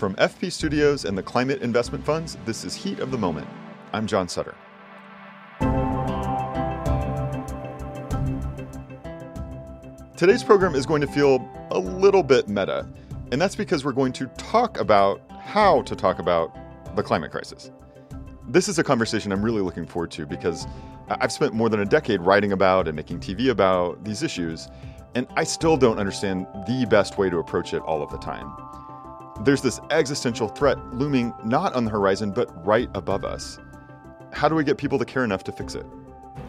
From FP Studios and the Climate Investment Funds, this is Heat of the Moment. I'm John Sutter. Today's program is going to feel a little bit meta, and that's because we're going to talk about how to talk about the climate crisis. This is a conversation I'm really looking forward to because I've spent more than a decade writing about and making TV about these issues, and I still don't understand the best way to approach it all of the time. There's this existential threat looming not on the horizon, but right above us. How do we get people to care enough to fix it?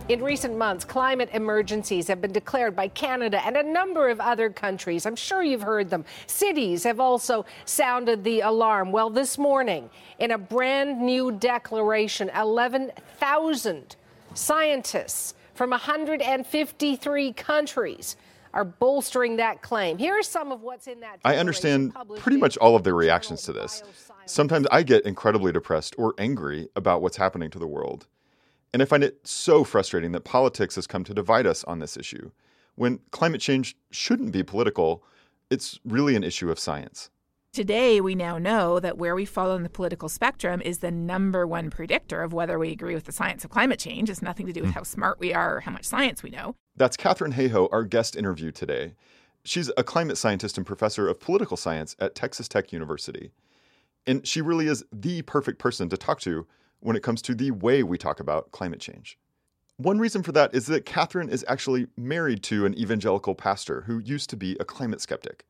In recent months, climate emergencies have been declared by Canada and a number of other countries. I'm sure you've heard them. Cities have also sounded the alarm. Well, this morning, in a brand new declaration, 11,000 scientists from 153 countries are bolstering that claim. Here are some of what's in that. I understand pretty much all of their reactions to this. Sometimes I get incredibly depressed or angry about what's happening to the world. And I find it so frustrating that politics has come to divide us on this issue. When climate change shouldn't be political, it's really an issue of science. Today, we now know that where we fall on the political spectrum is the number one predictor of whether we agree with the science of climate change. It's nothing to do with mm. how smart we are or how much science we know. That's Katharine Hayhoe, our guest interview today. She's a climate scientist and professor of political science at Texas Tech University. And she really is the perfect person to talk to when it comes to the way we talk about climate change. One reason for that is that Catherine is actually married to an evangelical pastor who used to be a climate skeptic.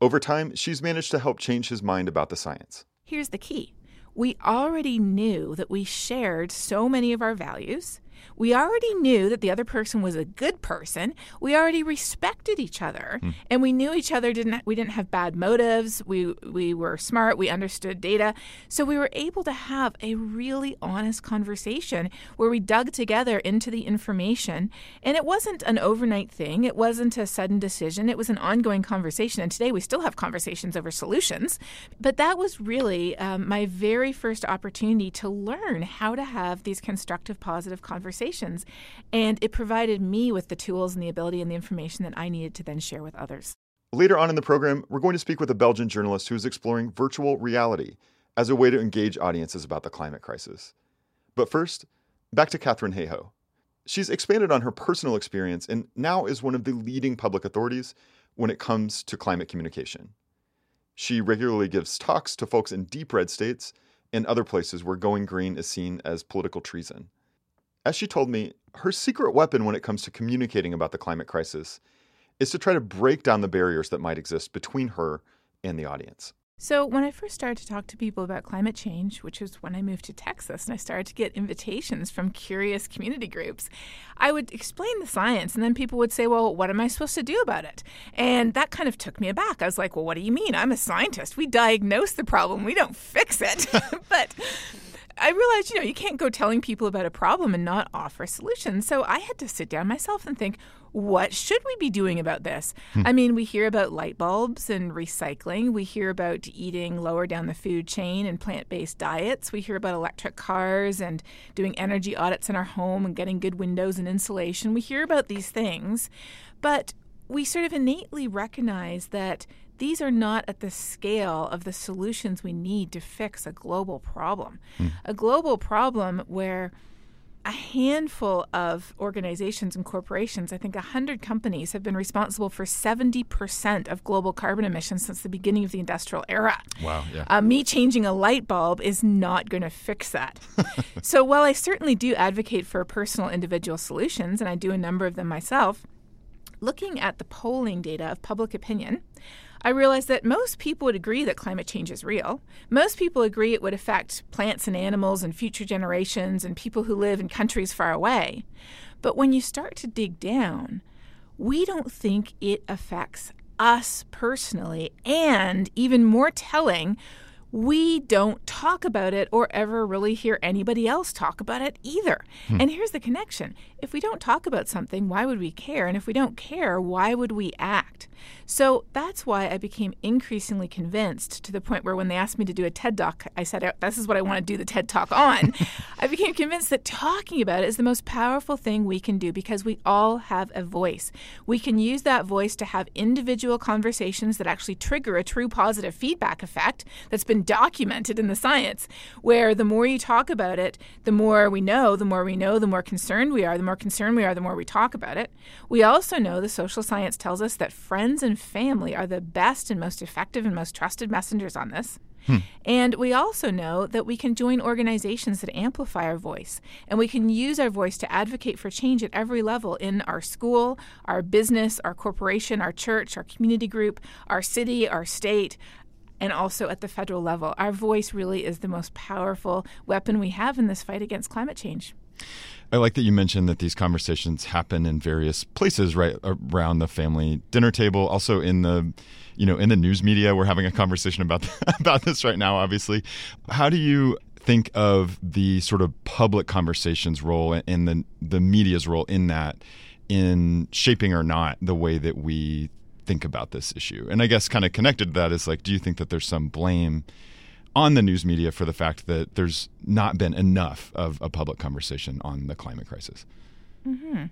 Over time, she's managed to help change his mind about the science. Here's the key we already knew that we shared so many of our values we already knew that the other person was a good person. We already respected each other, mm. and we knew each other didn't. We didn't have bad motives. We we were smart. We understood data, so we were able to have a really honest conversation where we dug together into the information. And it wasn't an overnight thing. It wasn't a sudden decision. It was an ongoing conversation. And today we still have conversations over solutions. But that was really um, my very first opportunity to learn how to have these constructive, positive conversations conversations. And it provided me with the tools and the ability and the information that I needed to then share with others. Later on in the program, we're going to speak with a Belgian journalist who is exploring virtual reality as a way to engage audiences about the climate crisis. But first, back to Katharine Hayhoe. She's expanded on her personal experience and now is one of the leading public authorities when it comes to climate communication. She regularly gives talks to folks in deep red states and other places where going green is seen as political treason. As she told me, her secret weapon when it comes to communicating about the climate crisis is to try to break down the barriers that might exist between her and the audience. So, when I first started to talk to people about climate change, which was when I moved to Texas and I started to get invitations from curious community groups, I would explain the science, and then people would say, Well, what am I supposed to do about it? And that kind of took me aback. I was like, Well, what do you mean? I'm a scientist. We diagnose the problem, we don't fix it. but I realized, you know, you can't go telling people about a problem and not offer solutions. So I had to sit down myself and think, what should we be doing about this? Hmm. I mean, we hear about light bulbs and recycling. We hear about eating lower down the food chain and plant based diets. We hear about electric cars and doing energy audits in our home and getting good windows and insulation. We hear about these things, but we sort of innately recognize that these are not at the scale of the solutions we need to fix a global problem. Mm. A global problem where a handful of organizations and corporations, I think 100 companies, have been responsible for 70% of global carbon emissions since the beginning of the industrial era. Wow. Yeah. Uh, me changing a light bulb is not going to fix that. so while I certainly do advocate for personal individual solutions, and I do a number of them myself, looking at the polling data of public opinion, I realized that most people would agree that climate change is real. Most people agree it would affect plants and animals and future generations and people who live in countries far away. But when you start to dig down, we don't think it affects us personally. And even more telling, we don't talk about it or ever really hear anybody else talk about it either. Hmm. And here's the connection if we don't talk about something, why would we care? And if we don't care, why would we act? So that's why I became increasingly convinced to the point where when they asked me to do a TED Talk, I said, oh, This is what I want to do the TED Talk on. I became convinced that talking about it is the most powerful thing we can do because we all have a voice. We can use that voice to have individual conversations that actually trigger a true positive feedback effect that's been documented in the science, where the more you talk about it, the more we know, the more we know, the more concerned we are, the more concerned we are, the more we talk about it. We also know the social science tells us that friends and family are the best and most effective and most trusted messengers on this. Hmm. And we also know that we can join organizations that amplify our voice. And we can use our voice to advocate for change at every level in our school, our business, our corporation, our church, our community group, our city, our state, and also at the federal level. Our voice really is the most powerful weapon we have in this fight against climate change. I like that you mentioned that these conversations happen in various places, right around the family dinner table, also in the, you know, in the news media. We're having a conversation about about this right now. Obviously, how do you think of the sort of public conversations role and the the media's role in that, in shaping or not the way that we think about this issue? And I guess kind of connected to that is like, do you think that there's some blame? On the news media for the fact that there's not been enough of a public conversation on the climate crisis. Mm-hmm.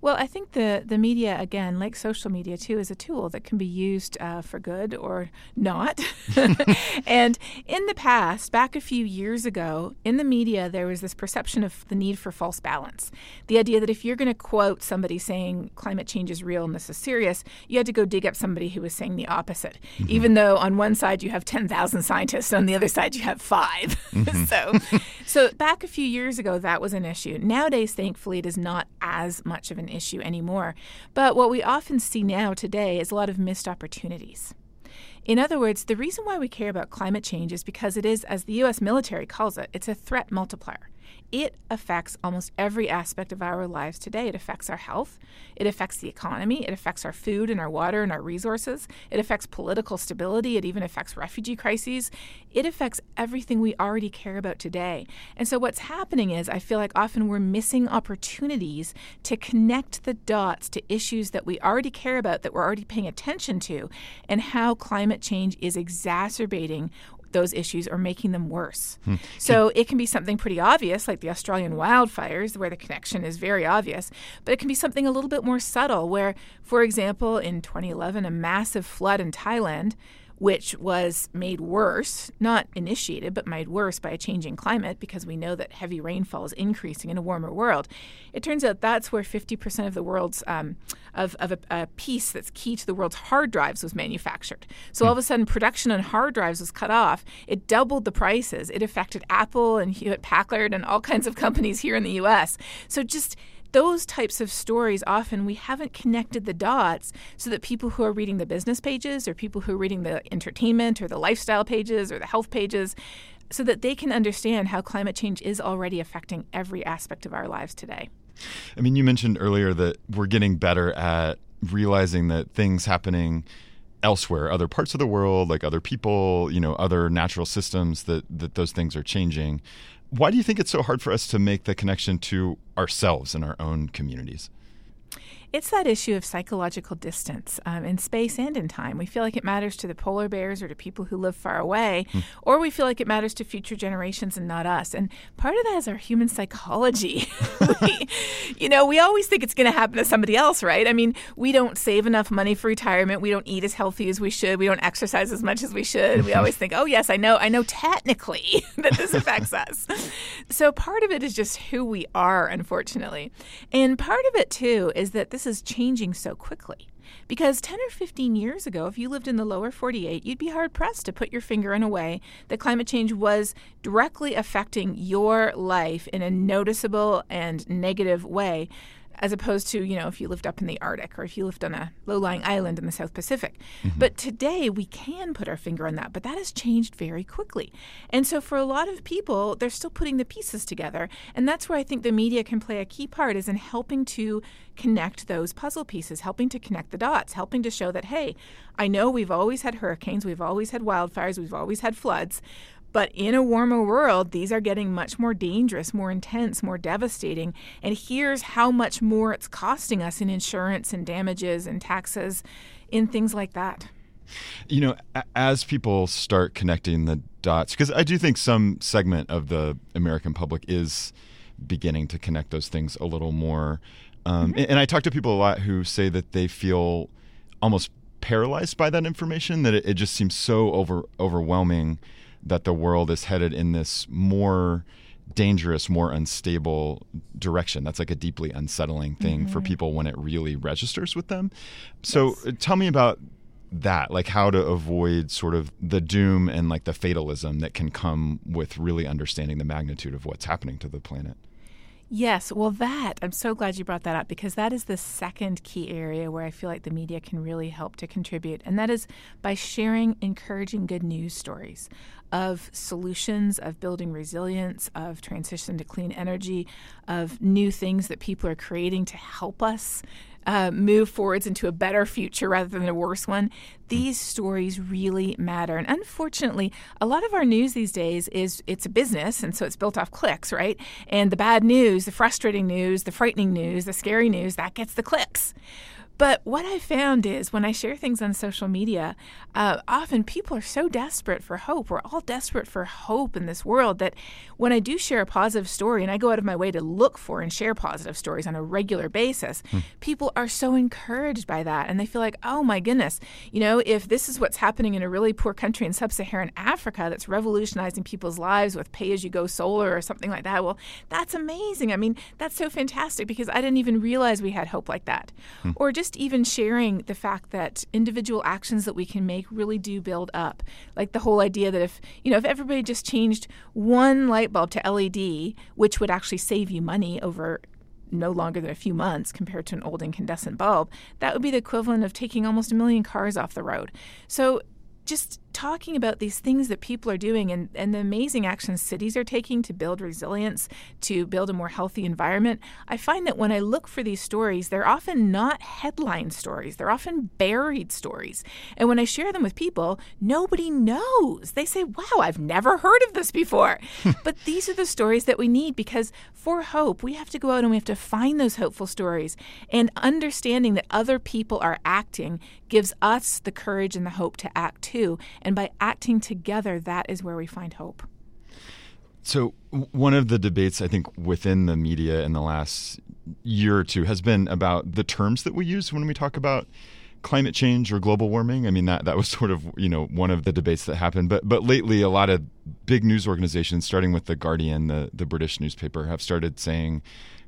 Well, I think the, the media, again, like social media too, is a tool that can be used uh, for good or not. and in the past, back a few years ago, in the media, there was this perception of the need for false balance. The idea that if you're going to quote somebody saying climate change is real and this is serious, you had to go dig up somebody who was saying the opposite, mm-hmm. even though on one side you have 10,000 scientists, and on the other side you have 5 mm-hmm. so, so back a few years ago, that was an issue. Nowadays, thankfully, it is not as much of an issue anymore. But what we often see now today is a lot of missed opportunities. In other words, the reason why we care about climate change is because it is, as the US military calls it, it's a threat multiplier it affects almost every aspect of our lives today. It affects our health, it affects the economy, it affects our food and our water and our resources, it affects political stability, it even affects refugee crises. It affects everything we already care about today. And so, what's happening is I feel like often we're missing opportunities to connect the dots to issues that we already care about, that we're already paying attention to, and how climate change is exacerbating those issues or making them worse. Hmm. So it can be something pretty obvious, like the Australian wildfires, where the connection is very obvious, but it can be something a little bit more subtle, where, for example, in 2011, a massive flood in Thailand which was made worse, not initiated, but made worse by a changing climate because we know that heavy rainfall is increasing in a warmer world. It turns out that's where 50% of the world's um, of, of a, a, piece that's key to the world's hard drives was manufactured. So all of a sudden, production on hard drives was cut off. It doubled the prices. It affected Apple and Hewlett Packard and all kinds of companies here in the U.S. So just those types of stories often we haven't connected the dots so that people who are reading the business pages or people who are reading the entertainment or the lifestyle pages or the health pages so that they can understand how climate change is already affecting every aspect of our lives today. I mean, you mentioned earlier that we're getting better at realizing that things happening elsewhere, other parts of the world, like other people, you know, other natural systems that that those things are changing. Why do you think it's so hard for us to make the connection to ourselves and our own communities? It's that issue of psychological distance um, in space and in time. We feel like it matters to the polar bears or to people who live far away, mm. or we feel like it matters to future generations and not us. And part of that is our human psychology. we, you know, we always think it's going to happen to somebody else, right? I mean, we don't save enough money for retirement. We don't eat as healthy as we should. We don't exercise as much as we should. We always think, oh, yes, I know, I know technically that this affects us. So part of it is just who we are, unfortunately. And part of it, too, is that this is changing so quickly. Because 10 or 15 years ago, if you lived in the lower 48, you'd be hard pressed to put your finger in a way that climate change was directly affecting your life in a noticeable and negative way as opposed to, you know, if you lived up in the Arctic or if you lived on a low lying island in the South Pacific. Mm-hmm. But today we can put our finger on that, but that has changed very quickly. And so for a lot of people, they're still putting the pieces together. And that's where I think the media can play a key part is in helping to connect those puzzle pieces, helping to connect the dots, helping to show that, hey, I know we've always had hurricanes, we've always had wildfires, we've always had floods, but in a warmer world, these are getting much more dangerous, more intense, more devastating. And here's how much more it's costing us in insurance and damages and taxes in things like that. You know, as people start connecting the dots, because I do think some segment of the American public is beginning to connect those things a little more. Um, mm-hmm. and, I talk to people a lot who say that they feel almost paralyzed by that information, that it, it just seems so over overwhelming that the world is headed in this more dangerous, more unstable direction. That's like a deeply unsettling thing mm-hmm. for people when it really registers with them. So yes. Uh, tell me about that, like how to avoid sort of the doom and like the fatalism that can come with really understanding the magnitude of what's happening to the planet. Yes, well, that, I'm so glad you brought that up because that is the second key area where I feel like the media can really help to contribute. And that is by sharing encouraging good news stories of solutions, of building resilience, of transition to clean energy, of new things that people are creating to help us uh, move forwards into a better future rather than a worse one. These stories really matter. And unfortunately, a lot of our news these days is it's a business, and so it's built off clicks, right? And the bad news, the frustrating news, the frightening news, the scary news, that gets the clicks. But what I found is when I share things on social media, uh, often people are so desperate for hope. We're all desperate for hope in this world that when I do share a positive story, and I go out of my way to look for and share positive stories on a regular basis, hmm. people are so encouraged by that. And they feel like, oh my goodness, you know, if this is what's happening in a really poor country in sub Saharan Africa that's revolutionizing people's lives with pay as you go solar or something like that, well, that's amazing. I mean, that's so fantastic because I didn't even realize we had hope like that. Hmm. Or just just even sharing the fact that individual actions that we can make really do build up. Like the whole idea that if, you know, if everybody just changed one light bulb to LED, which would actually save you money over no longer than a few months compared to an old incandescent bulb, that would be the equivalent of taking almost a million cars off the road. So just talking about these things that people are doing and, and the amazing actions cities are taking to build resilience, to build a more healthy environment, I find that when I look for these stories, they're often not headline stories. They're often buried stories. And when I share them with people, nobody knows. They say, wow, I've never heard of this before. but these are the stories that we need because for hope, we have to go out and we have to find those hopeful stories. And understanding that other people are acting gives us the courage and the hope to act too. And by acting together, that is where we find hope. So, one of the debates I think within the media in the last year or two has been about the terms that we use when we talk about climate change or global warming. I mean that that was sort of you know one of the debates that happened. But but lately, a lot of big news organizations, starting with the Guardian, the the British newspaper, have started saying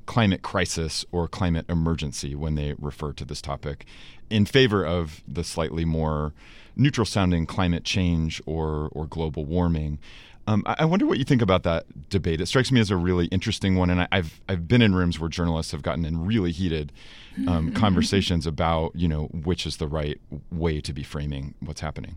climate crisis or climate emergency when they refer to this topic, in favor of the slightly more neutral sounding climate change or or global warming. Um, I wonder what you think about that debate. It strikes me as a really interesting one, and I, have I've been in rooms where journalists have gotten in really heated um, conversations about you know which is the right way to be framing what's happening.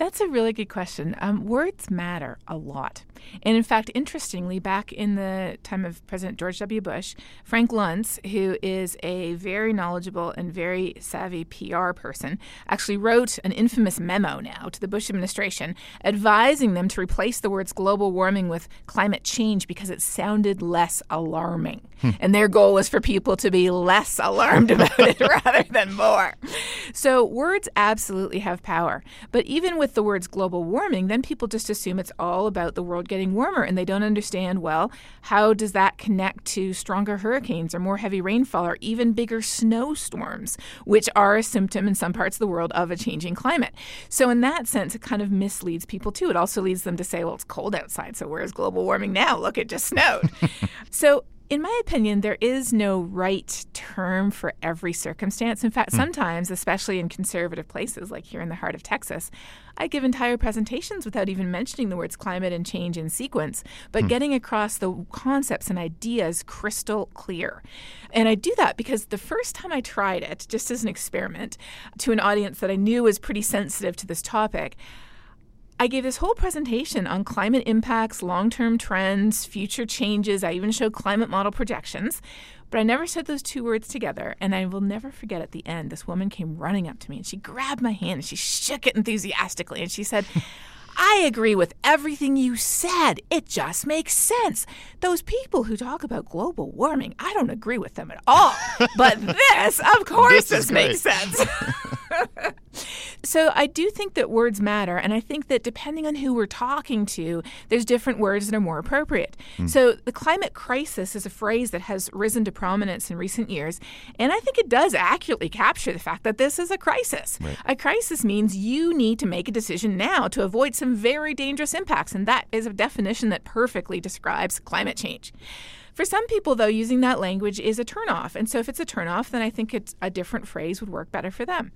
That's a really good question. Um, words matter a lot. And in fact, interestingly, back in the time of President George W. Bush, Frank Luntz, who is a very knowledgeable and very savvy PR person, actually wrote an infamous memo now to the Bush administration advising them to replace the words global warming with climate change because it sounded less alarming. Hmm. And their goal was for people to be less alarmed about it rather than more. So words absolutely have power. But even with the words global warming, then people just assume it's all about the world getting warmer and they don't understand, well, how does that connect to stronger hurricanes or more heavy rainfall or even bigger snowstorms, which are a symptom in some parts of the world of a changing climate. So in that sense, it kind of misleads people too. It also leads them to say, well, it's cold outside, so where's global warming now? Look, it just snowed. so in my opinion, there is no right term for every circumstance. In fact, mm. sometimes, especially in conservative places like here in the heart of Texas, I give entire presentations without even mentioning the words climate and change in sequence, but mm. getting across the concepts and ideas crystal clear. And I do that because the first time I tried it, just as an experiment, to an audience that I knew was pretty sensitive to this topic, I gave this whole presentation on climate impacts, long term trends, future changes. I even showed climate model projections, but I never said those two words together. And I will never forget at the end, this woman came running up to me and she grabbed my hand and she shook it enthusiastically and she said, I agree with everything you said. It just makes sense. Those people who talk about global warming, I don't agree with them at all. but this, of course, this, this makes sense. so I do think that words matter. And I think that depending on who we're talking to, there's different words that are more appropriate. Mm. So the climate crisis is a phrase that has risen to prominence in recent years. And I think it does accurately capture the fact that this is a crisis. Right. A crisis means you need to make a decision now to avoid some very dangerous impacts. And that is a definition that perfectly describes climate change. For some people, though, using that language is a turnoff. And so if it's a turnoff, then I think it's a different phrase would work better for them.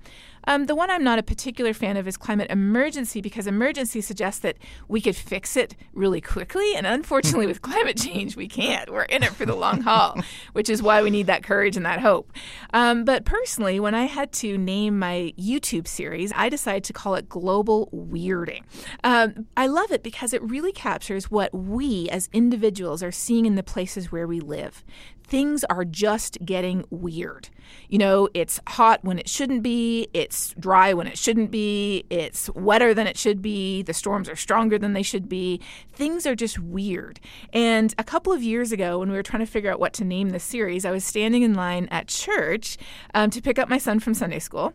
Um, the one I'm not a particular fan of is climate emergency because emergency suggests that we could fix it really quickly. And unfortunately, with climate change, we can't. We're in it for the long haul, which is why we need that courage and that hope. Um, but personally, when I had to name my YouTube series, I decided to call it Global Weirding. Um, I love it because it really captures what we as individuals are seeing in the places where we live things are just getting weird. You know, it's hot when it shouldn't be, it's dry when it shouldn't be, it's wetter than it should be, the storms are stronger than they should be. Things are just weird. And a couple of years ago, when we were trying to figure out what to name this series, I was standing in line at church um, to pick up my son from Sunday school.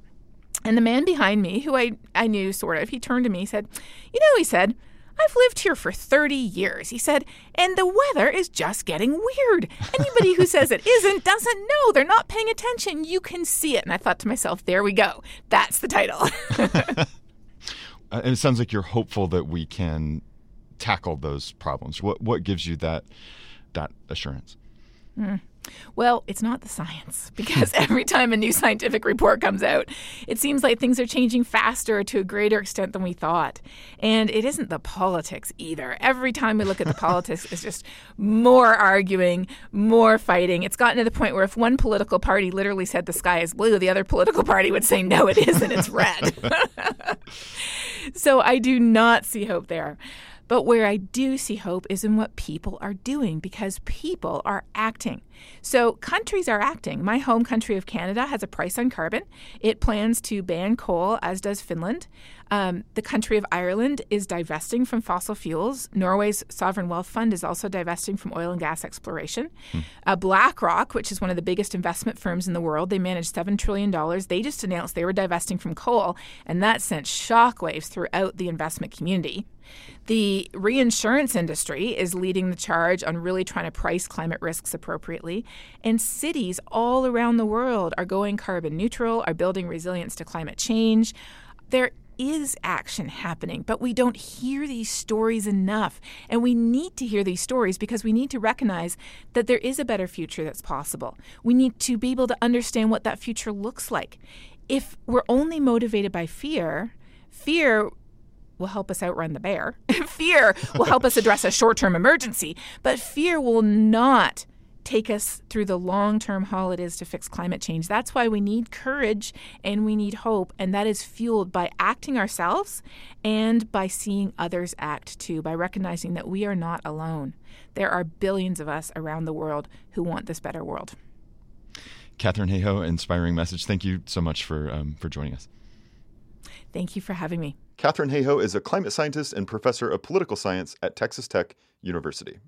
And the man behind me, who I, I knew sort of, he turned to me, he said, You know, he said, I've lived here for 30 years, he said, and the weather is just getting weird. Anybody who says it isn't doesn't know. They're not paying attention. You can see it. And I thought to myself, there we go. That's the title. and it sounds like you're hopeful that we can tackle those problems. What what gives you that that assurance? Mm. Well, it's not the science hmm. because every time a new scientific report comes out, it seems like things are changing faster to a greater extent than we thought. And it isn't the politics either. Every time we look at the politics, it's just more arguing, more fighting. It's gotten to the point where if one political party literally said the sky is blue, the other political party would say, no, it isn't, it's red. so I do not see hope there. But where I do see hope is in what people are doing because people are acting. So countries are acting. My home country of Canada has a price on carbon. It plans to ban coal, as does Finland. Um, the country of Ireland is divesting from fossil fuels. Norway's sovereign wealth fund is also divesting from oil and gas exploration. Hmm. Uh, BlackRock, which is one of the biggest investment firms in the world, they manage $7 trillion. They just announced they were divesting from coal, and that sent shockwaves throughout the investment community. The reinsurance industry is leading the charge on really trying to price climate risks appropriately. And cities all around the world are going carbon neutral, are building resilience to climate change. There is action happening, but we don't hear these stories enough. And we need to hear these stories because we need to recognize that there is a better future that's possible. We need to be able to understand what that future looks like. If we're only motivated by fear, fear will help us outrun the bear. fear will help us address a short term emergency, but fear will not take us through the long term haul it is to fix climate change. That's why we need courage and we need hope. And that is fueled by acting ourselves and by seeing others act too, by recognizing that we are not alone. There are billions of us around the world who want this better world. Katharine Hayhoe, inspiring message. Thank you so much for, um, for joining us. Thank you for having me. Katharine Hayhoe is a climate scientist and professor of political science at Texas Tech University.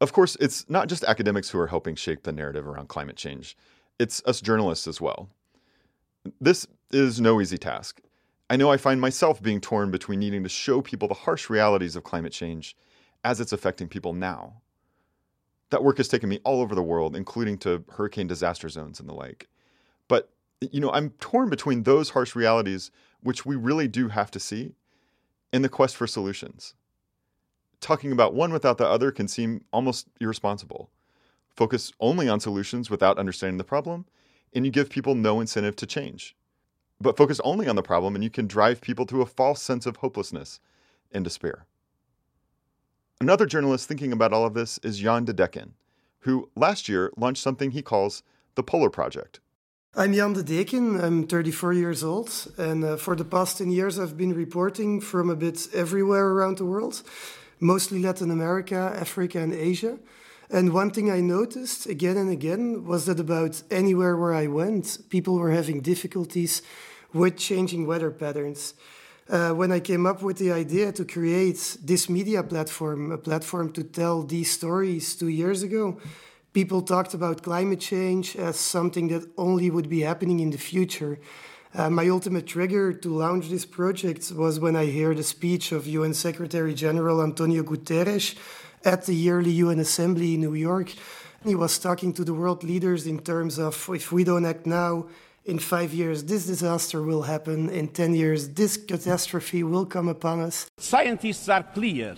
Of course, it's not just academics who are helping shape the narrative around climate change, it's us journalists as well. This is no easy task. I know I find myself being torn between needing to show people the harsh realities of climate change as it's affecting people now. That work has taken me all over the world, including to hurricane disaster zones and the like. But, you know, I'm torn between those harsh realities which we really do have to see, and the quest for solutions. Talking about one without the other can seem almost irresponsible. Focus only on solutions without understanding the problem, and you give people no incentive to change. But focus only on the problem, and you can drive people to a false sense of hopelessness and despair. Another journalist thinking about all of this is Jan de Deken, who last year launched something he calls the Polar Project. I'm Jan de Deken. I'm 34 years old, and uh, for the past 10 years, I've been reporting from a bit everywhere around the world, mostly Latin America, Africa, and Asia. And one thing I noticed again and again was that about anywhere where I went, people were having difficulties with changing weather patterns. Uh, when I came up with the idea to create this media platform, a platform to tell these stories two years ago, people talked about climate change as something that only would be happening in the future. Uh, my ultimate trigger to launch this project was when I heard the speech of UN Secretary General Antonio Guterres at the yearly UN Assembly in New York. He was talking to the world leaders in terms of if we don't act now, in five years this disaster will happen, in 10 years this catastrophe will come upon us. Scientists are clear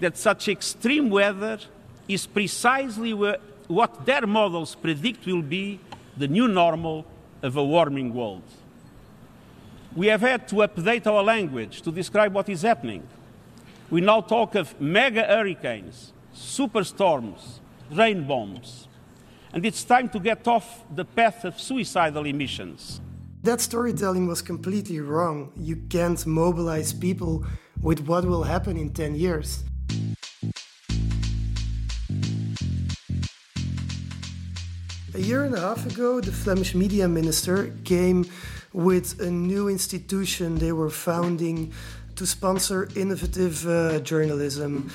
that such extreme weather is precisely what their models predict will be the new normal of a warming world. We have had to update our language to describe what is happening. We now talk of mega hurricanes, superstorms, rain bombs. And it's time to get off the path of suicidal emissions. That storytelling was completely wrong. You can't mobilize people with what will happen in 10 years. A year and a half ago, the Flemish media minister came with a new institution they were founding to sponsor innovative uh, journalism.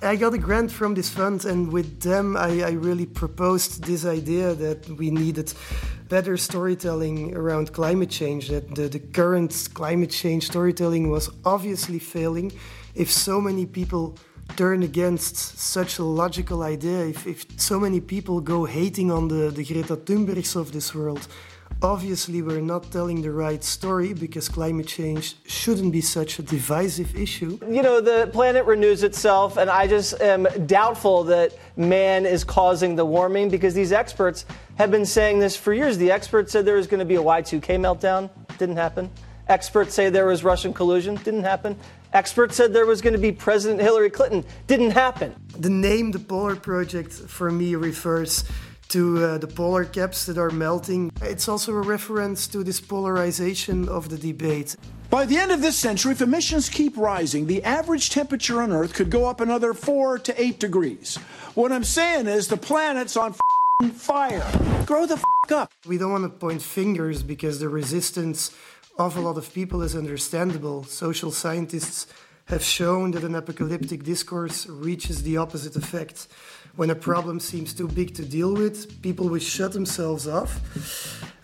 I got a grant from this fund, and with them, I, I, really proposed this idea that we needed better storytelling around climate change, that the, the current climate change storytelling was obviously failing. If so many people turn against such a logical idea, if, if so many people go hating on the, the Greta Thunbergs of this world, obviously we're not telling the right story because climate change shouldn't be such a divisive issue. You know, the planet renews itself, and I just am doubtful that man is causing the warming because these experts have been saying this for years. The experts said there was going to be a Y2K meltdown, didn't happen. Experts say there was Russian collusion, didn't happen. Experts said there was going to be President Hillary Clinton, didn't happen. The name the Polar Project for me refers to uh, the polar caps that are melting. It's also a reference to this polarization of the debate. By the end of this century, if emissions keep rising, the average temperature on Earth could go up another four to eight degrees. What I'm saying is the planet's on fire. Grow the up. We don't want to point fingers because the resistance of a lot of people is understandable. Social scientists have shown that an apocalyptic discourse reaches the opposite effect. When a problem seems too big to deal with, people will shut themselves off.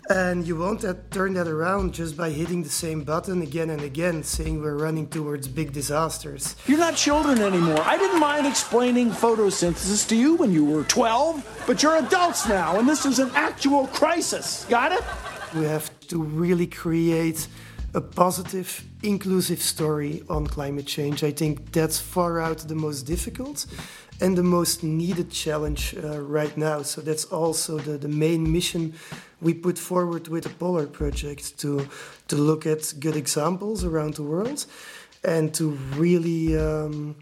And you won't that, turn that around just by hitting the same button again and again, saying we're running towards big disasters. You're not children anymore. I didn't mind explaining photosynthesis to you when you were 12, but you're adults now, and this is an actual crisis. Got it? We have to really create a positive, inclusive story on climate change. I think that's far out the most difficult and the most needed challenge uh, right now. So that's also the, the main mission we put forward with the Polar Project to, to look at good examples around the world and to really um,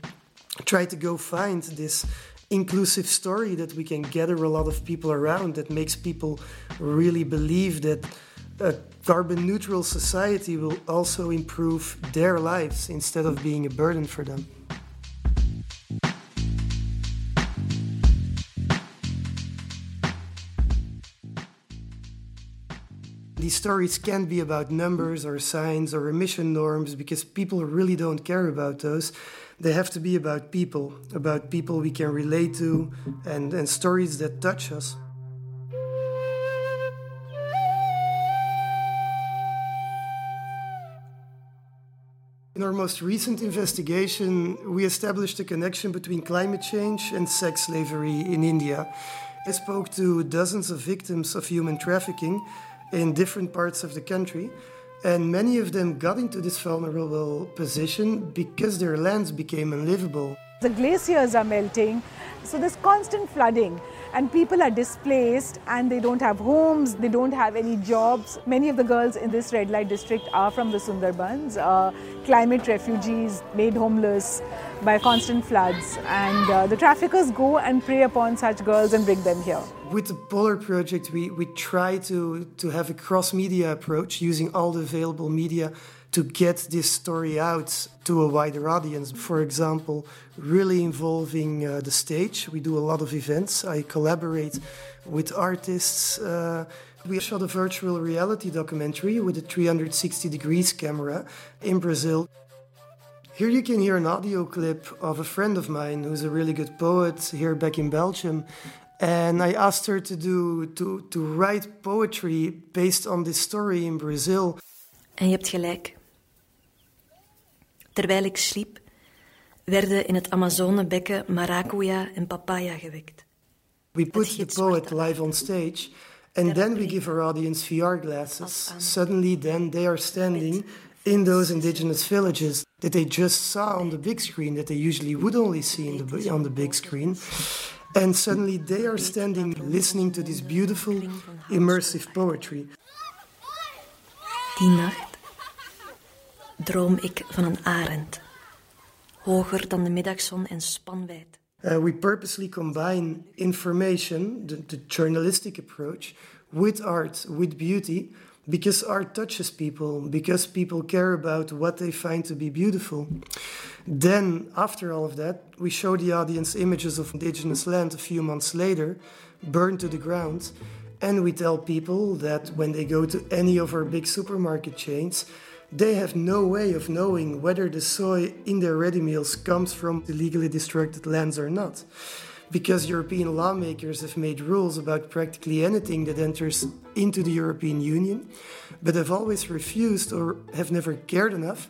try to go find this inclusive story that we can gather a lot of people around that makes people really believe that a carbon neutral society will also improve their lives instead of being a burden for them. These stories can't be about numbers or signs or emission norms because people really don't care about those. They have to be about people, about people we can relate to, and, and stories that touch us. In our most recent investigation, we established a connection between climate change and sex slavery in India. I spoke to dozens of victims of human trafficking in different parts of the country, and many of them got into this vulnerable position because their lands became unlivable. The glaciers are melting, so there's constant flooding and people are displaced and they don't have homes, they don't have any jobs. Many of the girls in this red light district are from the Sundarbans, uh, climate refugees made homeless by constant floods, and uh, the traffickers go and prey upon such girls and bring them here. With the Polar Project, we, we try to, to have a cross media approach using all the available media to get this story out to a wider audience. For example, really involving uh, the stage. We do a lot of events. I collaborate with artists. Uh, we shot a virtual reality documentary with a 360 degrees camera in Brazil. Here you can hear an audio clip of a friend of mine who's a really good poet here back in Belgium. And I asked her to do to, to write poetry based on this story in Brazil. En je hebt gelijk. Terwijl ik sliep, werden in het Amazonebekken maracuja en papaya gewekt. We put the poet live on stage, and then we give our audience VR glasses. Suddenly, then they are standing in those indigenous villages that they just saw on the big screen, that they usually would only see in the, on the big screen. And suddenly they are standing listening to this beautiful, immersive poetry. Die nacht droom ik van een arend, hoger dan de middagzon en spanwijd. Uh, we purposely combine information, the, the journalistic approach, with art, with beauty, because art touches people, because people care about what they find to be beautiful. Then, after all of that, we show the audience images of indigenous land a few months later, burned to the ground, and we tell people that when they go to any of our big supermarket chains, they have no way of knowing whether the soy in their ready meals comes from illegally destructed lands or not. Because European lawmakers have made rules about practically anything that enters into the European Union, but have always refused or have never cared enough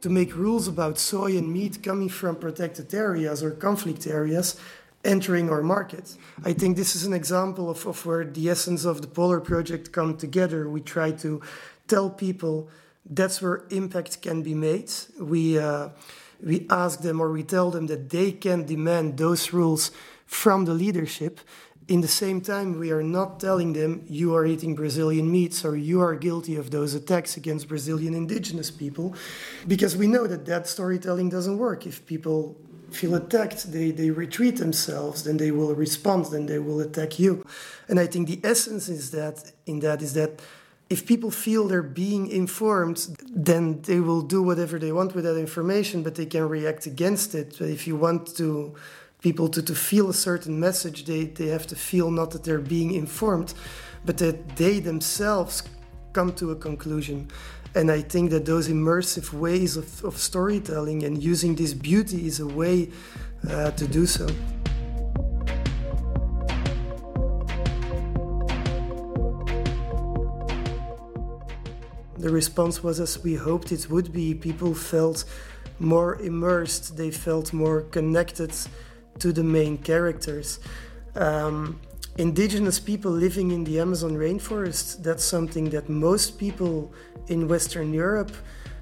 to make rules about soy and meat coming from protected areas or conflict areas entering our market. I think this is an example of, of where the essence of the Polar Project come together. We try to tell people that's where impact can be made. We, uh, we ask them or we tell them that they can demand those rules from the leadership. In the same time, we are not telling them you are eating Brazilian meats or you are guilty of those attacks against Brazilian indigenous people, because we know that that storytelling doesn't work. If people feel attacked, they, they retreat themselves, then they will respond, then they will attack you. And I think the essence is that in that is that if people feel they're being informed, then they will do whatever they want with that information, but they can react against it. But if you want to people to, to feel a certain message, they, they have to feel not that they're being informed, but that they themselves come to a conclusion. And I think that those immersive ways of, of storytelling and using this beauty is a way uh, to do so. The response was as we hoped it would be. People felt more immersed, they felt more connected to the main characters. Um, indigenous people living in the Amazon rainforest, that's something that most people in Western Europe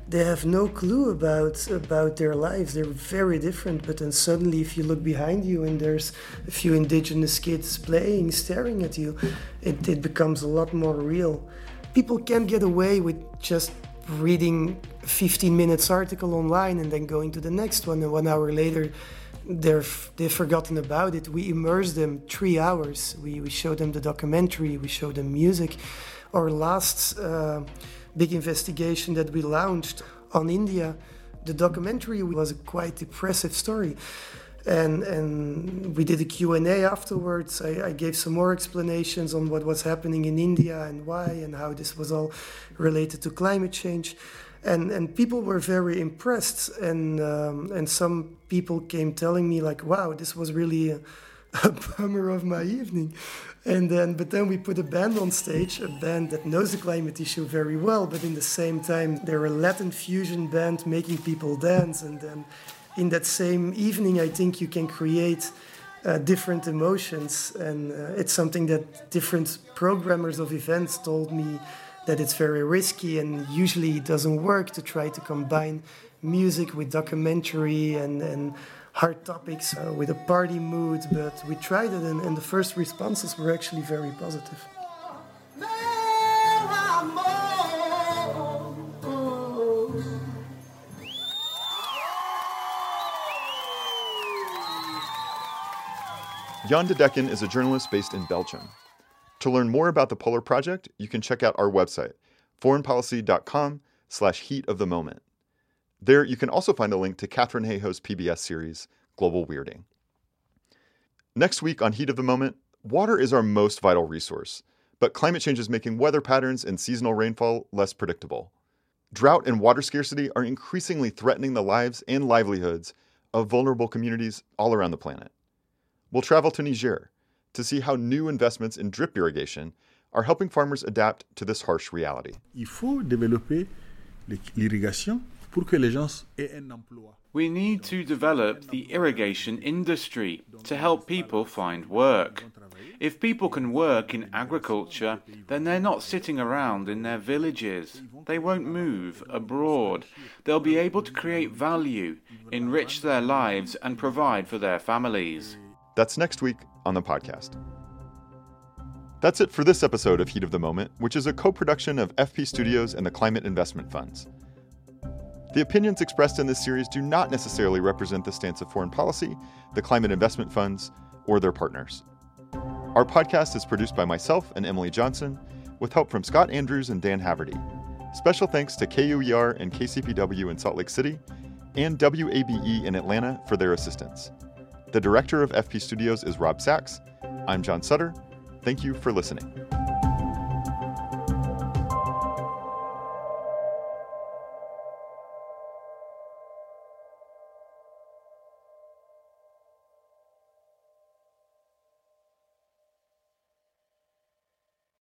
they have no clue about about their lives. They're very different. But then suddenly, if you look behind you and there's a few indigenous kids playing, staring at you, it, it becomes a lot more real people can't get away with just reading 15 minutes article online and then going to the next one and one hour later they're they've forgotten about it. We immerse them three hours. We, we show them the documentary we show them music. Our last uh, big investigation that we launched on india the documentary was a quite depressive story and and we did a Q&A afterwards. I, I, gave some more explanations on what was happening in India and why and how this was all related to climate change. And, and people were very impressed and um, and some people came telling me like wow this was really a, a bummer of my evening and then but then we put a band on stage a band that knows the climate issue very well but in the same time they're a latin fusion band making people dance and then in that same evening, I think you can create uh, different emotions. And uh, it's something that different programmers of events told me that it's very risky and usually it doesn't work to try to combine music with documentary and, and hard topics uh, with a party mood. But we tried it and, and the first responses were actually very positive. Jan de Decken is a journalist based in Belgium. To learn more about the Polar Project, you can check out our website, foreignpolicy.com slash heat of the moment. There, you can also find a link to Katharine Hayhoe's PBS series, Global Weirding. Next week on Heat of the Moment, water is our most vital resource, but climate change is making weather patterns and seasonal rainfall less predictable. Drought and water scarcity are increasingly threatening the lives and livelihoods of vulnerable communities all around the planet. We'll travel to Niger to see how new investments in drip irrigation are helping farmers adapt to this harsh reality. Il faut développer l'irrigation pour que les gens aient un emploi. We need to develop the irrigation industry to help people find work. If people can work in agriculture, then they're not sitting around in their villages. They won't move abroad. They'll be able to create value, enrich their lives, and provide for their families. That's next week on the podcast. That's it for this episode of Heat of the Moment, which is a co production of FP Studios and the Climate Investment Funds. The opinions expressed in this series do not necessarily represent the stance of foreign policy, the climate investment funds, or their partners. Our podcast is produced by myself and Emily Johnson, with help from Scott Andrews and Dan Haverty. Special thanks to KUER and KCPW in Salt Lake City and WABE in Atlanta for their assistance. The director of FP Studios is Rob Sachs. I'm John Sutter. Thank you for listening.